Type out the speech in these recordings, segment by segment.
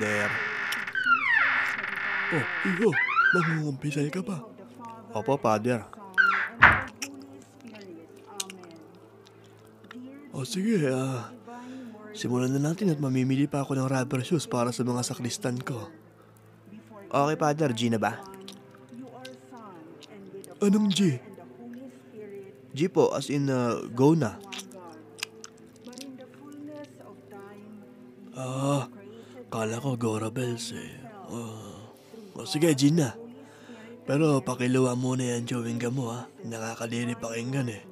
po, Father. Oh, iho, nangungumpisal ka ba? Opo, Father. O sige, ah, simulan na natin at mamimili pa ako ng rubber shoes para sa mga sakristan ko. Okay, Father. G na ba? Anong G? G po, as in, uh, go na. Ah, kala ko Gora Bells eh. Oh, o sige, G na. Pero pakiluwa muna yan chewing gum mo ha. Nakakadiri pakinggan eh.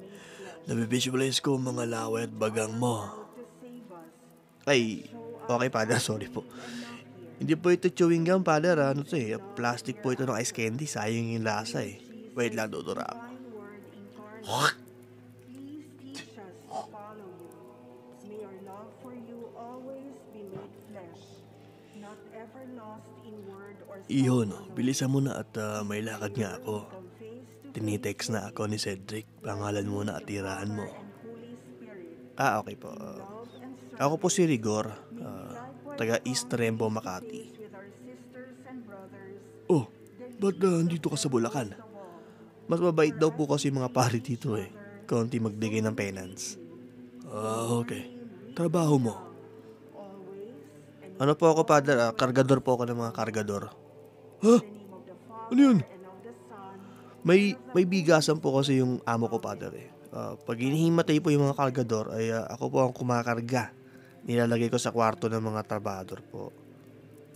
Nabivisualize ko mga laway at bagang mo. Ay, okay, Father. Sorry po. Hindi po ito chewing gum, Father. Ano to eh? Plastic po ito ng ice candy. Sayang yung lasa eh. Wait lang, dudura ako. Iyon, bilisan mo na at ah, may lakad nga ako. Tinitext na ako ni Cedric. Pangalan mo na at tirahan mo. Ah, okay po. Uh, ako po si Rigor. uh, taga East Rembo, Makati. Oh, ba't ah, andito ka sa Bulacan? Mas mabait daw po kasi mga pari dito eh. Kaunti magbigay ng penance. Ah, okay. Trabaho mo? Ano po ako, Father? Ah, kargador po ako ng mga kargador. Ha? Ano yun? May, may bigasan po kasi yung amo ko, Father eh. Ah, pag hinihimatay po yung mga kargador, ay ah, ako po ang kumakarga. Nilalagay ko sa kwarto ng mga trabador po.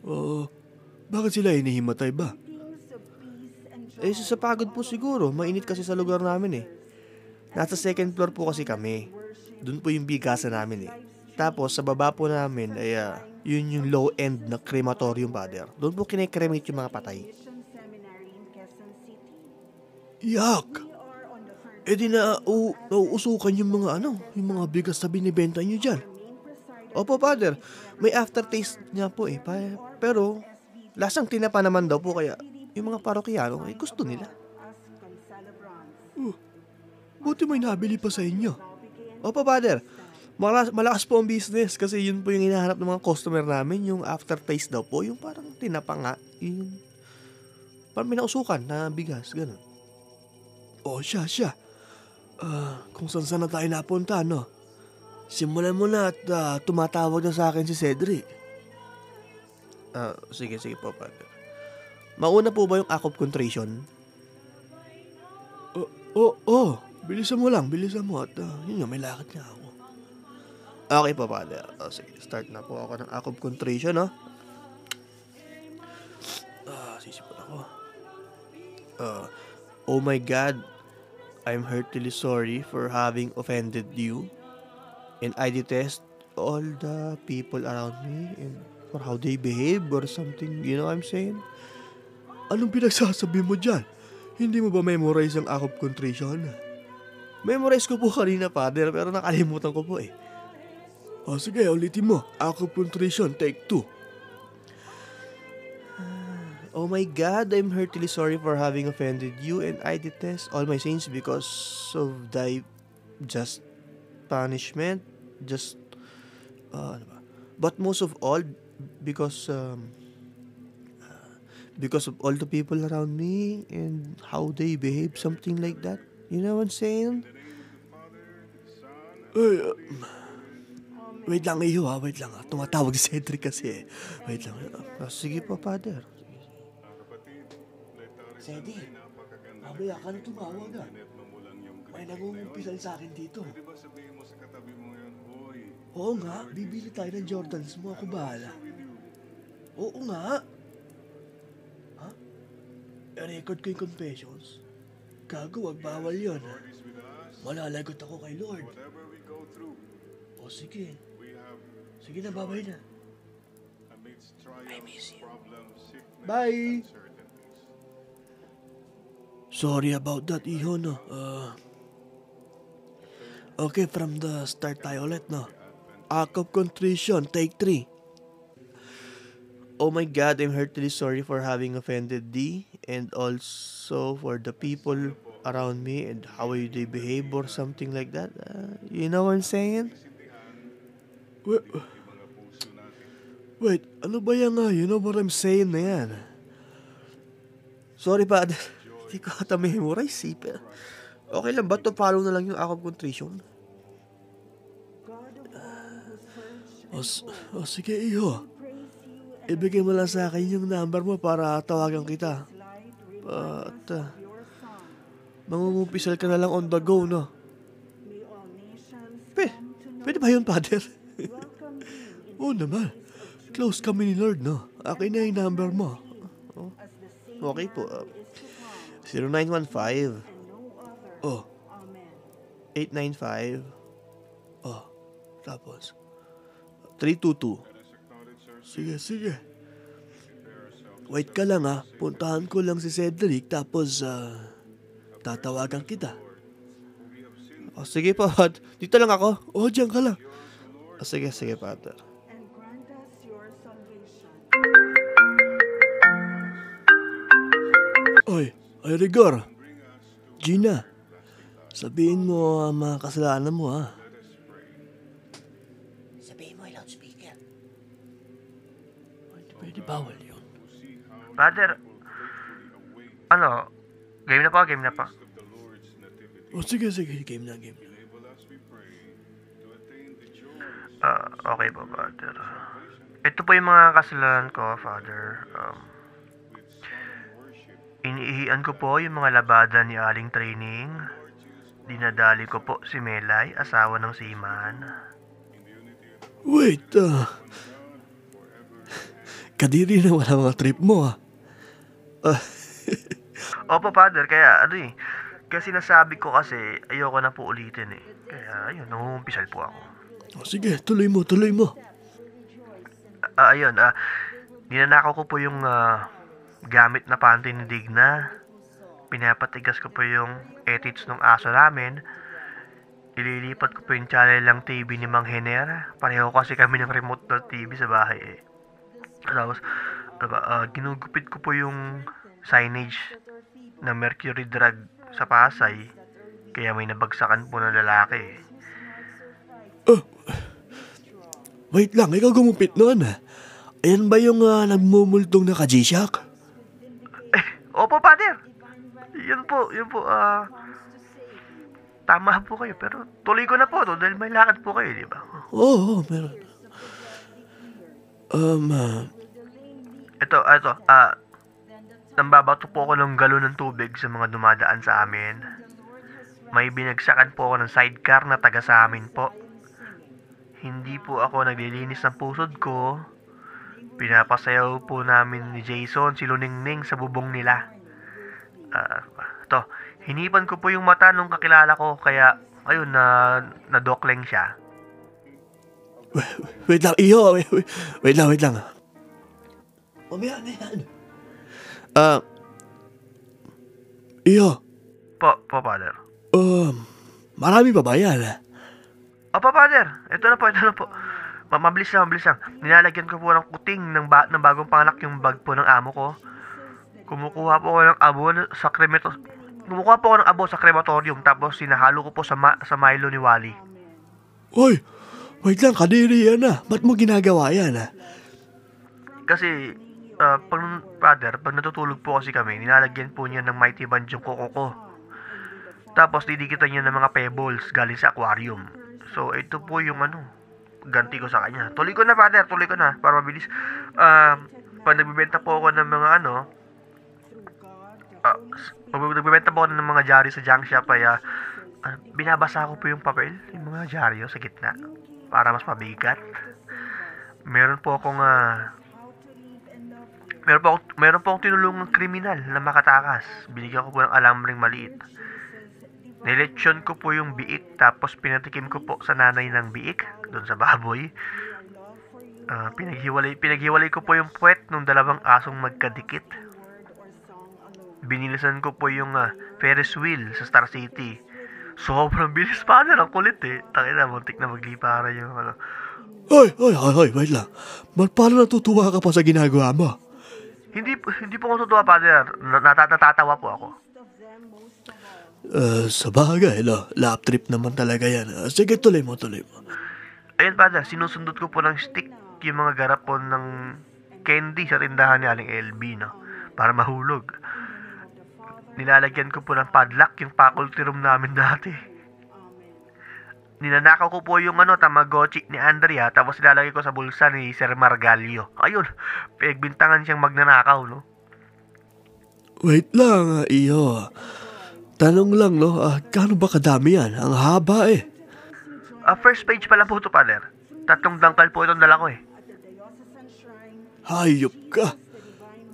Oo. bakit sila hinihimatay ba? Eh, sa pagod po siguro. Mainit kasi sa lugar namin eh. Nasa second floor po kasi kami. Doon po yung bigasan namin eh. Tapos, sa baba po namin, ay ah, yun yung low end na crematorium, Father. Doon po kinikremate yung mga patay. Yak! Eh di na, uh, nauusukan yung mga ano, yung mga bigas na binibenta nyo dyan. Opo, Father. May aftertaste niya po eh. Pa- Pero, lasang tinapa naman daw po kaya yung mga parokyano ay gusto nila. Uh, buti may nabili pa sa inyo. Opo, Father. Malakas, malakas po ang business kasi yun po yung hinahanap ng mga customer namin. Yung aftertaste daw po. Yung parang tinapa nga. Yung parang minausukan na bigas. Ganun. Oh, siya, siya. Ah, kung saan saan na tayo napunta, no? Simulan mo na at ah, tumatawag na sa akin si Cedric. Ah, sige, sige po, Father. Mauna po ba yung act of contrition? Oh, oh, oh. Bilisan mo lang, bilisan mo. At ah, yun nga, may lakad nga ako. Okay po, Father. Oh, sige, start na po ako ng act of contrition, no? Ah, sisipon ako. Ah, oh my God, I'm heartily sorry for having offended you. And I detest all the people around me and for how they behave or something. You know what I'm saying? Anong pinagsasabi mo dyan? Hindi mo ba memorize ang act of contrition? Memorize ko po kanina, Father, pero nakalimutan ko po eh. Oh, sige, ulitin mo. Contrition, take two. Oh my God, I'm heartily sorry for having offended you, and I detest all my sins because of thy just punishment, just uh, ano ba? But most of all, because um, uh, because of all the people around me and how they behave, something like that. You know what I'm saying? Ay, ah, wait lang, iyo ha. Wait lang ha. Tumatawag si Cedric kasi eh. Wait lang. Ah, sige po, Father. Cedric, mamaya ka na tumawag ah. May nangungumpisal sa akin dito. Oo nga, bibili tayo ng Jordans mo. Ako bahala. Oo nga. Ha? I-record ko yung confessions. Gago, wag bawal yun. Malalagot ako kay Lord. O sige. Sige na, babay na. I miss you. Bye! Sorry about that, iho, no. Uh, okay, from the start tayo ulit, no. Act of contrition, take three. Oh my God, I'm heartily sorry for having offended thee and also for the people around me and how they behave or something like that. Uh, you know what I'm saying? Wait, Wait, ano ba yan nga? You know what I'm saying na yan? Sorry, Father. Hindi ko ata memorize eh. Pero okay lang ba to follow na lang yung act of contrition? O, o sige, and Ibigay mo lang sa akin yung number mo para tawagan kita. At uh. Mangungumpisal ka na lang on the go, no? Know pwede ba yun, Father? Oo naman. Close kami ni Lord, no? Akin na yung number mo. same Okay po. Uh, come 0915 and no other. Oh, Amen. 895 oh. Tapos, 322. sige, sige. Wait ka lang ha. Puntahan ko lang si Cedric tapos ah, tatawagan kita. O, sige po. Dito lang ako. O, diyan ka lang. O, sige, sige, Father. Oy, ay Rigor. Gina, sabihin mo ang mga kasalanan mo ha. Sabihin mo loudspeaker. Hindi pwede bawal yun. Father, ano? Game na pa, game na pa. O sige, sige, game na, game na. Ah, okay po, Father. Ito po yung mga kasalanan ko, Father. Um, iniihian ko po yung mga labada ni Aling Training. Dinadali ko po si Melay, asawa ng seaman. Wait, ah. kadiri na wala mga trip mo ah. Opo, Father, kaya ano eh. Kasi nasabi ko kasi ayoko na po ulitin eh. Kaya ayun, nangungumpisal po ako. O sige, tuloy mo, tuloy mo. Ah, ayun, ah, ninanakaw ko po yung ah, gamit na panty ni Digna. Pinapatigas ko po yung edits ng aso namin. Ililipat ko po yung channel ng TV ni Mang Hener. Pareho kasi kami ng remote ng TV sa bahay eh. Tapos, ano ba, ah, ginugupit ko po yung signage na Mercury Drug sa Pasay. Kaya may nabagsakan po ng lalaki eh. Wait lang, ikaw gumupit noon ah. Ayan ba yung ah, nagmumultong na ka-G-Shock? Eh, opo, Father. Yun po, yun po, ah... tama po kayo, pero tuloy ko na po to dahil may lakad po kayo, di ba? Oo, oh, meron. Um, ah, Ito, ito, ah... nambabato po ako ng galon ng tubig sa mga dumadaan sa amin. May binagsakan po ako ng sidecar na taga sa amin po. Hindi po ako naglilinis ng pusod ko. Pinapasayaw po namin ni Jason si Luningning sa bubong nila. Ah, to, hinipan ko po yung mata nung kakilala ko kaya ayun na nadokling siya. wait lang, iyo, wait, wait, wait lang, wait lang. Mamaya na yan. Ah, iyo, Po, po, father. um, marami pa ba yan? Opo, father. Ito na po, ito na po. Ma- mabilis lang, mabilis lang. Nilalagyan ko po ng kuting ng, ba- ng bagong panganak yung bag po ng amo ko. Kumukuha po ako ng abo sa kremato Kumukuha po ako ng abo sa crematorium tapos sinahalo ko po sa, ma- sa Milo ni Wally. Hoy, wait lang, kadiri yan ah. Ba't mo ginagawa yan ah? Kasi, ah, pag, father, pag natutulog po kasi kami, nilalagyan po niya ng mighty band yung koko ko. Tapos, didikitan niya ng mga pebbles galing sa aquarium. So, ito po yung ano, ganti ko sa kanya. Tuloy ko na, father, tuloy ko na, para mabilis. Ah, pag nagbibenta po ako ng mga ano, s- pag nagbibenta po ako ng mga jari sa junk shop, ay ah, binabasa ko po yung papel, yung mga dyaryo sa gitna, para mas mabigat. Meron po akong ah, meron po akong, meron po akong tinulungang kriminal na makatakas. Binigyan ko po ng alamring maliit. Niletsyon ko po yung biik tapos pinatikim ko po sa nanay ng biik doon sa baboy. Ah, pinaghiwalay, pinaghiwalay ko po yung puwet ng dalawang asong magkadikit. Binilisan ko po yung ah, Ferris wheel sa Star City. Sobrang bilis pa na, ang kulit eh. Takina, muntik na maglipara yung ano. Hoy, hoy, hoy, hoy, wait lang. Ba't parang natutuwa ka pa sa ginagawa mo? Hindi, hindi po ako totoo, father. Na- nata- Natatawa po ako. Uh, sa bagay, no? Lap trip naman talaga yan. Ah, sige, tuloy mo, tuloy mo. Ayun, father, sinusundot ko po ng stick yung mga garapon ng candy sa tindahan ni Aling LB, no? Para mahulog. Nilalagyan ko po ng padlock yung faculty room namin dati. Ninanakaw ko po yung ano, Tamagotchi ni Andrea, tapos nilalagay ko sa bulsa ni Sir Margalio. Ayun, pinagbintangan siyang magnanakaw, no? Wait lang, ah, iyo. Tanong lang, no? Ah, gaano ba kadami yan? Ang haba eh. Ah, first page pa lang po ito, Father. Tatlong dangkal po itong dala ko eh. Hayop ka.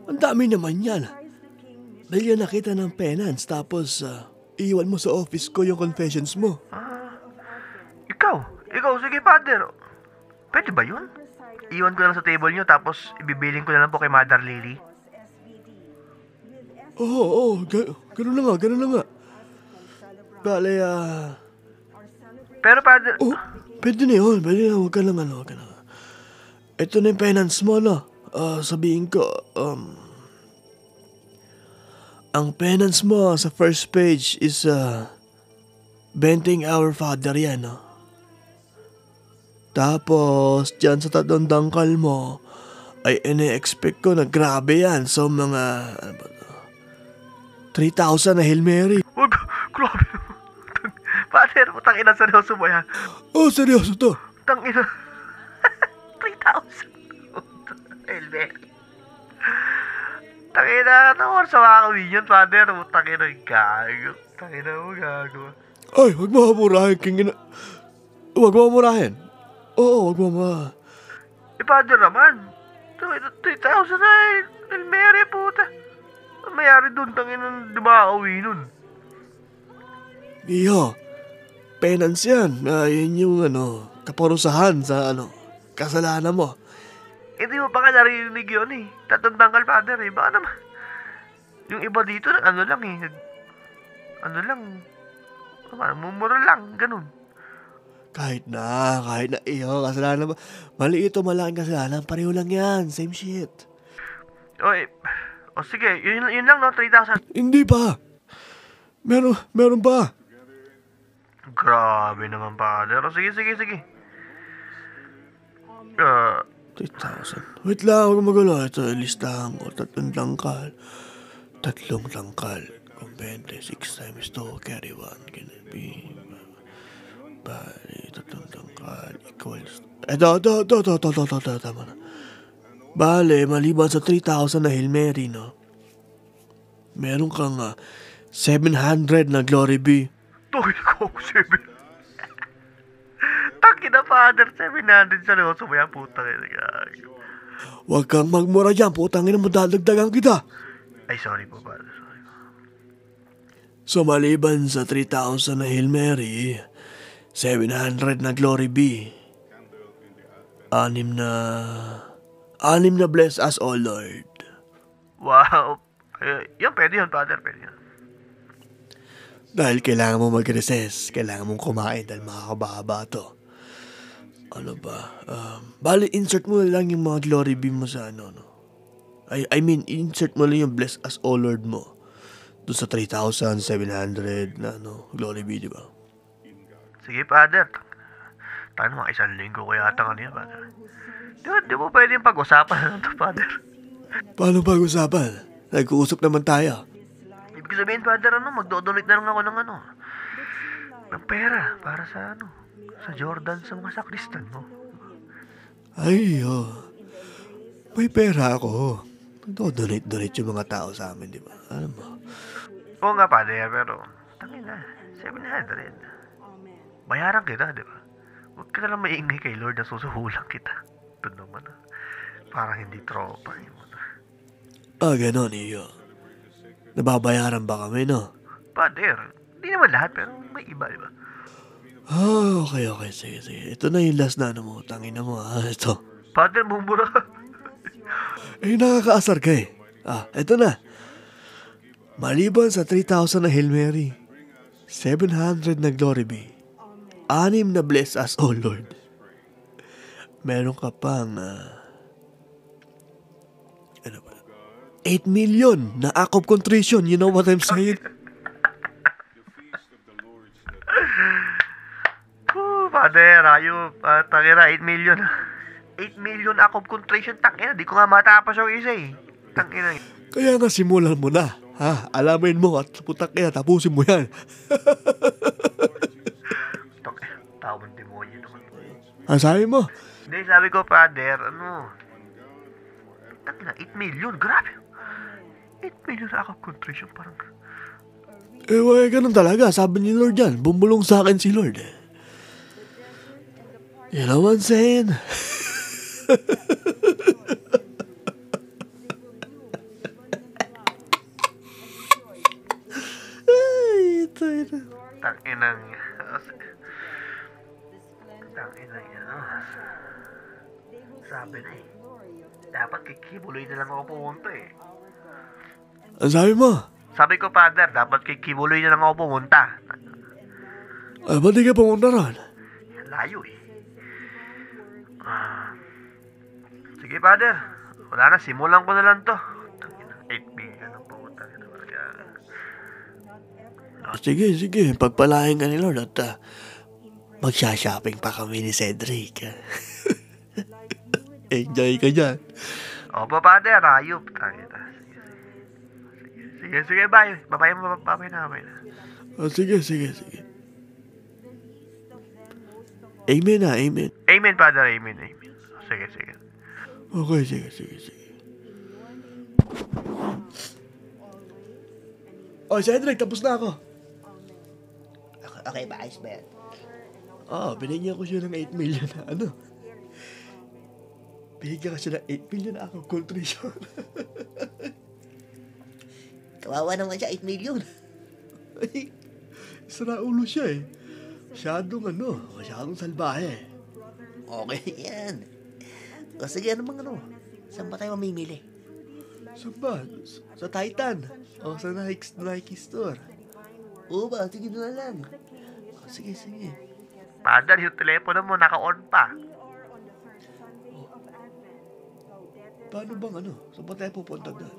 Ang dami naman yan. Christ the King Bigyan na kita ng penance tapos ah, iwan mo sa office ko yung confessions mo. Ikaw, ikaw, sige, Father. Pwede ba yun? Iwan ko lang sa table nyo, tapos ibibiling ko na lang po kay Mother Lily. Oo, oo, ga- ganun na nga, ganun na nga. Bale, ah, Pero, Father, oh, pwede na yun, pwede na, huwag ka lang ano, huwag ka lang. Ito na yung penance mo, no? Ah, sabihin ko, um, ang penance mo sa first page is, uh, Benting Our Father yan, no? Tapos, dyan sa tatlong dangkal mo, ay ine-expect ko na grabe yan. So, mga, ano ba? 3,000 na Hail Mary. wag, grabe. Father, putang ina, seryoso mo yan. Oh, seryoso to. Putang ina. 3,000. Elbe. Tangina, ano sa mga kawin Father? Putang ina, gago. Tangina mo, gago. Ay, wag mo murahin, king ina. Wag mo murahin. Oo, wag mo ma. Eh, Father naman. 3,000 na. El Mary, puta. Ang mayari doon, tangina, di ba uwi nun? Iyo, penance yan. Ah, yun yung ano, kaparusahan sa ano, kasalanan mo. Hindi mo pa ka narinig yun eh. Tatong tangkal, Father eh. Baka naman. Yung iba dito, ano lang eh. Ano lang. Ano, mumura lang, ganun. Kahit na, kahit na iyo, kasalanan mo. Mali ito, malaking kasalanan. Pareho lang yan, same shit. O, eh, o sige, yun, yun lang no, 3,000. Hindi pa. Meron, meron pa. Grabe naman, Father. O, sige, sige, sige. Ah, 3,000. Wait lang, huwag magulo. Ito, listahan ko. Tatlong tangkal. Tatlong tangkal. Kung 20, 6 times 2, carry 1. Can it be? Bali, tatlong tangkal equals... Ito, ito, ito, ito, ito, ito, ito, tama na. Bale, maliban sa 3,000 na Hail Mary, no? Meron kang ah, 700 na Glory Be. Toy ko, 7. Taki na, Father. 700 sa loso mo yan, puta. Gago. Huwag kang magmura dyan, putang ina mo, dadagdagan kita. Ay, sorry po, Father. Sorry. So maliban sa 3,000 na Hail Mary, 700 na Glory Be, anim na... Anim na bless us, O Lord. Wow. Yan, pwede yun, Father. Pwede yun. Dahil kailangan mo mag-recess, kailangan mong kumain dahil makakababa to. Ano ba? Um, bali, insert mo lang yung mga glory be mo sa ano, no? I, I mean, insert mo lang yung bless us, O Lord mo. Doon sa 3,700 na ano, glory be, di ba? Sige, Father. Tayo mga isang linggo ko yata kanina, Father. Di ba, di ba pwede yung pag-usapan na to, Father? Paano pag-usapan? Nag-uusap naman tayo. Ibig sabihin, Father, ano, magdo-donate na lang ako ng ano, ng pera para sa ano, sa Jordan sa mga sakristan mo. Ay, oh. May pera ako. Nagdo-donate-donate yung mga tao sa amin, di ba? Ano mo? Oo nga, Father, pero, tangin na, 700. Amen. Bayaran kita, di ba? Huwag ka na lang maingay kay Lord na susuhulang kita. Ito naman, ah. Parang hindi tropa. Yun. Ah, ganon, iyo. Nababayaran ba kami, no? Father, hindi naman lahat, pero may iba, di ba? Ah, okay, okay. Sige, sige. Ito na yung last na ano mo. Tangin na mo, ah. Ito. Father, mumura ka. Eh, nakakaasar ka eh. Ah, ito na. Maliban sa 3,000 na Hail Mary, 700 na Glory Be, anim na bless us, O Lord. Meron ka pang, ah, ano ba? 8 million na act of contrition. You know what I'm saying? Ooh, Father, ayop. Uh, tangina, 8 million. 8 million ako concentration. Tangina, di ko nga matapos yung isa eh. Tangina. Kaya nga simulan mo na. Ha? Alamin mo at putak ina, tapusin mo yan. Ang sabi mo? Hindi, sabi ko, father, ano, tangina, 8 million, grabe. 8 million ako concentration, parang, Eh, wala ganun talaga. Sabi ni Lord yan, bumulong sa akin si Lord. eh. You know what I'm saying? Ay, ito, ito. tanginang, tanginang yan, ah. Sabi na eh, dapat kay Kibuloy na lang ako pumunta eh. Ang sabi mo? Sabi ko, father, dapat kay Kibuloy na lang ako pumunta. Ay, ba't di ka pumunta ron? Layo eh. Ah. Sige, father. Wala na, simulan ko na lang to. Tanginang 8 million ang pumunta. Kaya, Sige, sige. Pagpalain ka ni Lord at uh, magsha-shopping pa kami ni Cedric. Enjoy ka dyan. Opo, father, ayop. Tangina. Sige, sige. Sige, sige, bye. Babay mo, babay na, babay na. Oh, sige, sige, sige. Amen na, amen. Amen, father, amen, amen. Sige, sige. Okay, sige, sige, sige. Oh, Cedric, tapos na ako. Okay ba? Ayos ba yan? Oo, oh, binigyan ko siya ng 8 million na ano. Binigyan ko siya ng 8 million na ako contrition. Kawawa naman siya, 8 million. Ay, Sira ulo siya eh. Masyadong ano, masyadong salbahe. Okay yan. O sige, ano bang ano? Saan ba tayo mamimili? Saan ba? Sa Titan. O sa Nike, Nike store. Oo ba? Sige na lang. O, sige, sige. Father, yung telepono mo, naka-on pa. Paano bang ano? Saan ba tayo pupunta doon?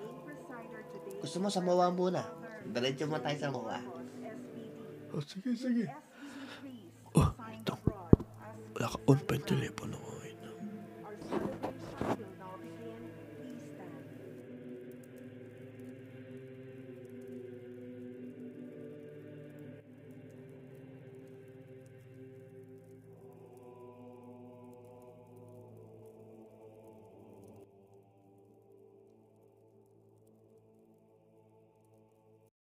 Gusto mo sa Mawa muna? Diretso mo tayo sa Mawa. O, sige, sige. Oh, ito. Naka-on pa yung telepono ko.